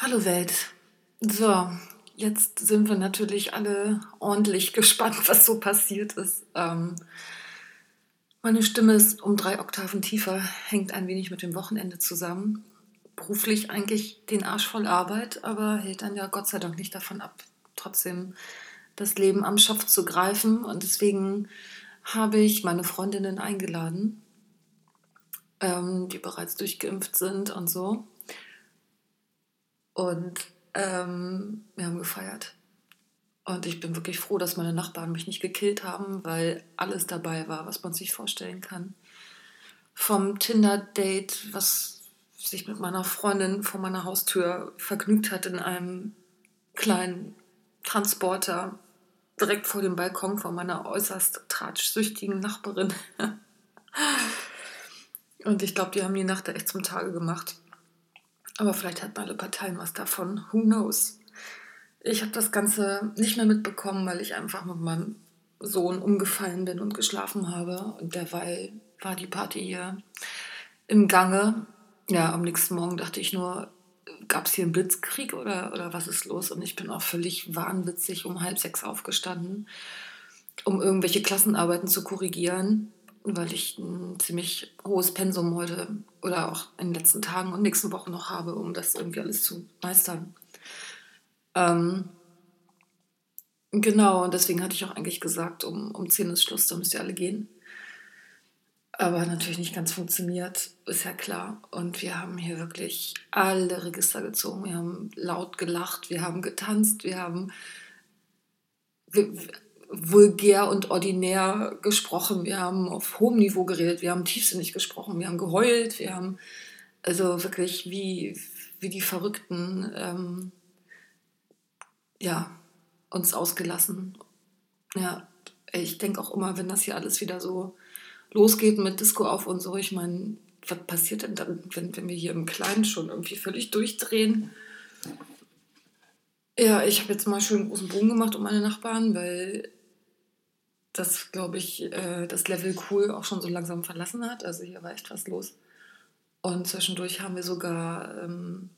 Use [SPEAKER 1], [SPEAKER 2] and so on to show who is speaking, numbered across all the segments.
[SPEAKER 1] Hallo Welt. So, jetzt sind wir natürlich alle ordentlich gespannt, was so passiert ist. Ähm, meine Stimme ist um drei Oktaven tiefer, hängt ein wenig mit dem Wochenende zusammen. Beruflich eigentlich den Arsch voll Arbeit, aber hält dann ja Gott sei Dank nicht davon ab, trotzdem das Leben am Schopf zu greifen. Und deswegen habe ich meine Freundinnen eingeladen, ähm, die bereits durchgeimpft sind und so. Und ähm, wir haben gefeiert. Und ich bin wirklich froh, dass meine Nachbarn mich nicht gekillt haben, weil alles dabei war, was man sich vorstellen kann. Vom Tinder-Date, was sich mit meiner Freundin vor meiner Haustür vergnügt hat in einem kleinen Transporter direkt vor dem Balkon von meiner äußerst tratschsüchtigen Nachbarin. Und ich glaube, die haben die Nacht da echt zum Tage gemacht. Aber vielleicht hatten alle Parteien was davon. Who knows? Ich habe das Ganze nicht mehr mitbekommen, weil ich einfach mit meinem Sohn umgefallen bin und geschlafen habe. Und derweil war die Party hier im Gange. Ja, am nächsten Morgen dachte ich nur, gab es hier einen Blitzkrieg oder, oder was ist los? Und ich bin auch völlig wahnwitzig um halb sechs aufgestanden, um irgendwelche Klassenarbeiten zu korrigieren weil ich ein ziemlich hohes Pensum heute oder auch in den letzten Tagen und nächsten Wochen noch habe, um das irgendwie alles zu meistern. Ähm, genau, und deswegen hatte ich auch eigentlich gesagt, um, um 10 ist Schluss, da müsst ihr alle gehen. Aber natürlich nicht ganz funktioniert, ist ja klar. Und wir haben hier wirklich alle Register gezogen. Wir haben laut gelacht, wir haben getanzt, wir haben. Wir, vulgär und ordinär gesprochen, wir haben auf hohem Niveau geredet, wir haben tiefsinnig gesprochen, wir haben geheult, wir haben also wirklich wie, wie die Verrückten ähm, ja, uns ausgelassen. Ja, ich denke auch immer, wenn das hier alles wieder so losgeht mit Disco auf und so, ich meine, was passiert denn dann, wenn, wenn wir hier im Kleinen schon irgendwie völlig durchdrehen? Ja, ich habe jetzt mal schön großen Bogen gemacht um meine Nachbarn, weil das, glaube ich, äh, das Level cool auch schon so langsam verlassen hat. Also hier war echt was los. Und zwischendurch haben wir sogar ähm,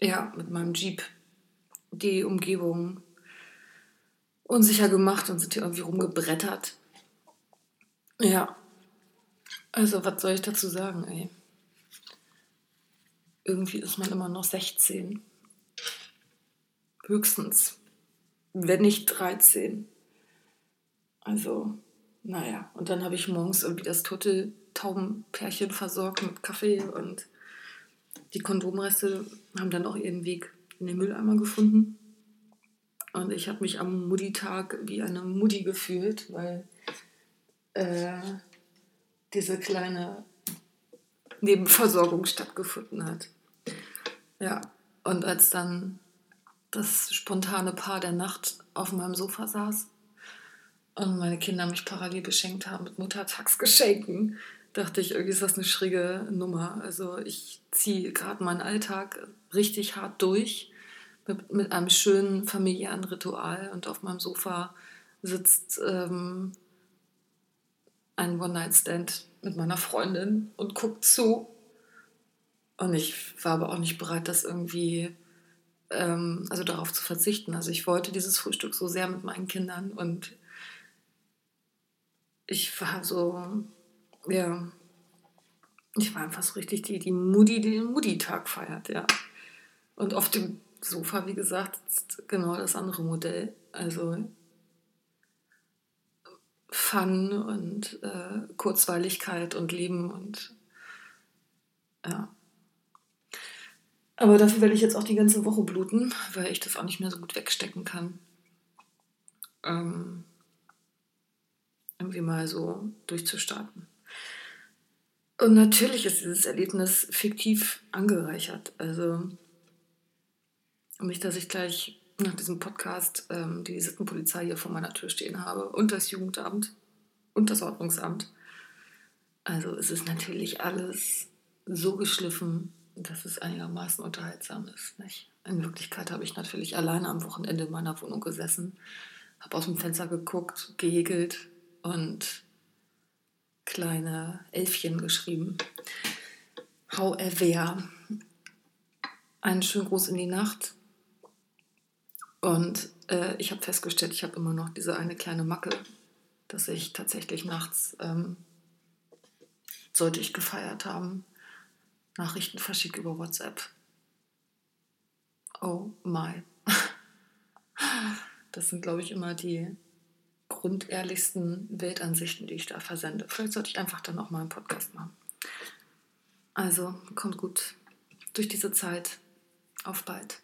[SPEAKER 1] ja, mit meinem Jeep die Umgebung unsicher gemacht und sind hier irgendwie rumgebrettert. Ja. Also, was soll ich dazu sagen, ey? Irgendwie ist man immer noch 16. Höchstens. Wenn nicht 13. Also, naja. Und dann habe ich morgens irgendwie das tote Taubenpärchen versorgt mit Kaffee und die Kondomreste haben dann auch ihren Weg in den Mülleimer gefunden. Und ich habe mich am Mutti-Tag wie eine Mutti gefühlt, weil äh, diese kleine Nebenversorgung stattgefunden hat. Ja, und als dann das spontane Paar der Nacht auf meinem Sofa saß und meine Kinder mich parallel beschenkt haben mit Muttertagsgeschenken, dachte ich, irgendwie ist das eine schräge Nummer. Also ich ziehe gerade meinen Alltag richtig hart durch mit, mit, einem schönen familiären Ritual und auf meinem Sofa sitzt ähm, ein One-Night-Stand mit meiner Freundin und guckt zu. Und ich war aber auch nicht bereit, das irgendwie, ähm, also darauf zu verzichten. Also ich wollte dieses Frühstück so sehr mit meinen Kindern und ich war so, ja, ich war einfach so richtig die, die Mutti, die den Mutti-Tag feiert, ja. Und auf dem Sofa, wie gesagt, ist genau das andere Modell. Also Fun und äh, Kurzweiligkeit und Leben und ja. Aber dafür werde ich jetzt auch die ganze Woche bluten, weil ich das auch nicht mehr so gut wegstecken kann. Ähm, irgendwie mal so durchzustarten. Und natürlich ist dieses Erlebnis fiktiv angereichert. Also nicht, dass ich gleich nach diesem Podcast ähm, die Sittenpolizei hier vor meiner Tür stehen habe und das Jugendamt und das Ordnungsamt. Also es ist natürlich alles so geschliffen, dass es einigermaßen unterhaltsam ist. Nicht? In Wirklichkeit habe ich natürlich alleine am Wochenende in meiner Wohnung gesessen, habe aus dem Fenster geguckt, gehegelt, und kleine Elfchen geschrieben. However, einen schönen Gruß in die Nacht. Und äh, ich habe festgestellt, ich habe immer noch diese eine kleine Macke, dass ich tatsächlich nachts, ähm, sollte ich gefeiert haben, Nachrichten verschicke über WhatsApp. Oh my. Das sind, glaube ich, immer die grundehrlichsten Weltansichten, die ich da versende. Vielleicht sollte ich einfach dann auch mal einen Podcast machen. Also, kommt gut durch diese Zeit. Auf bald.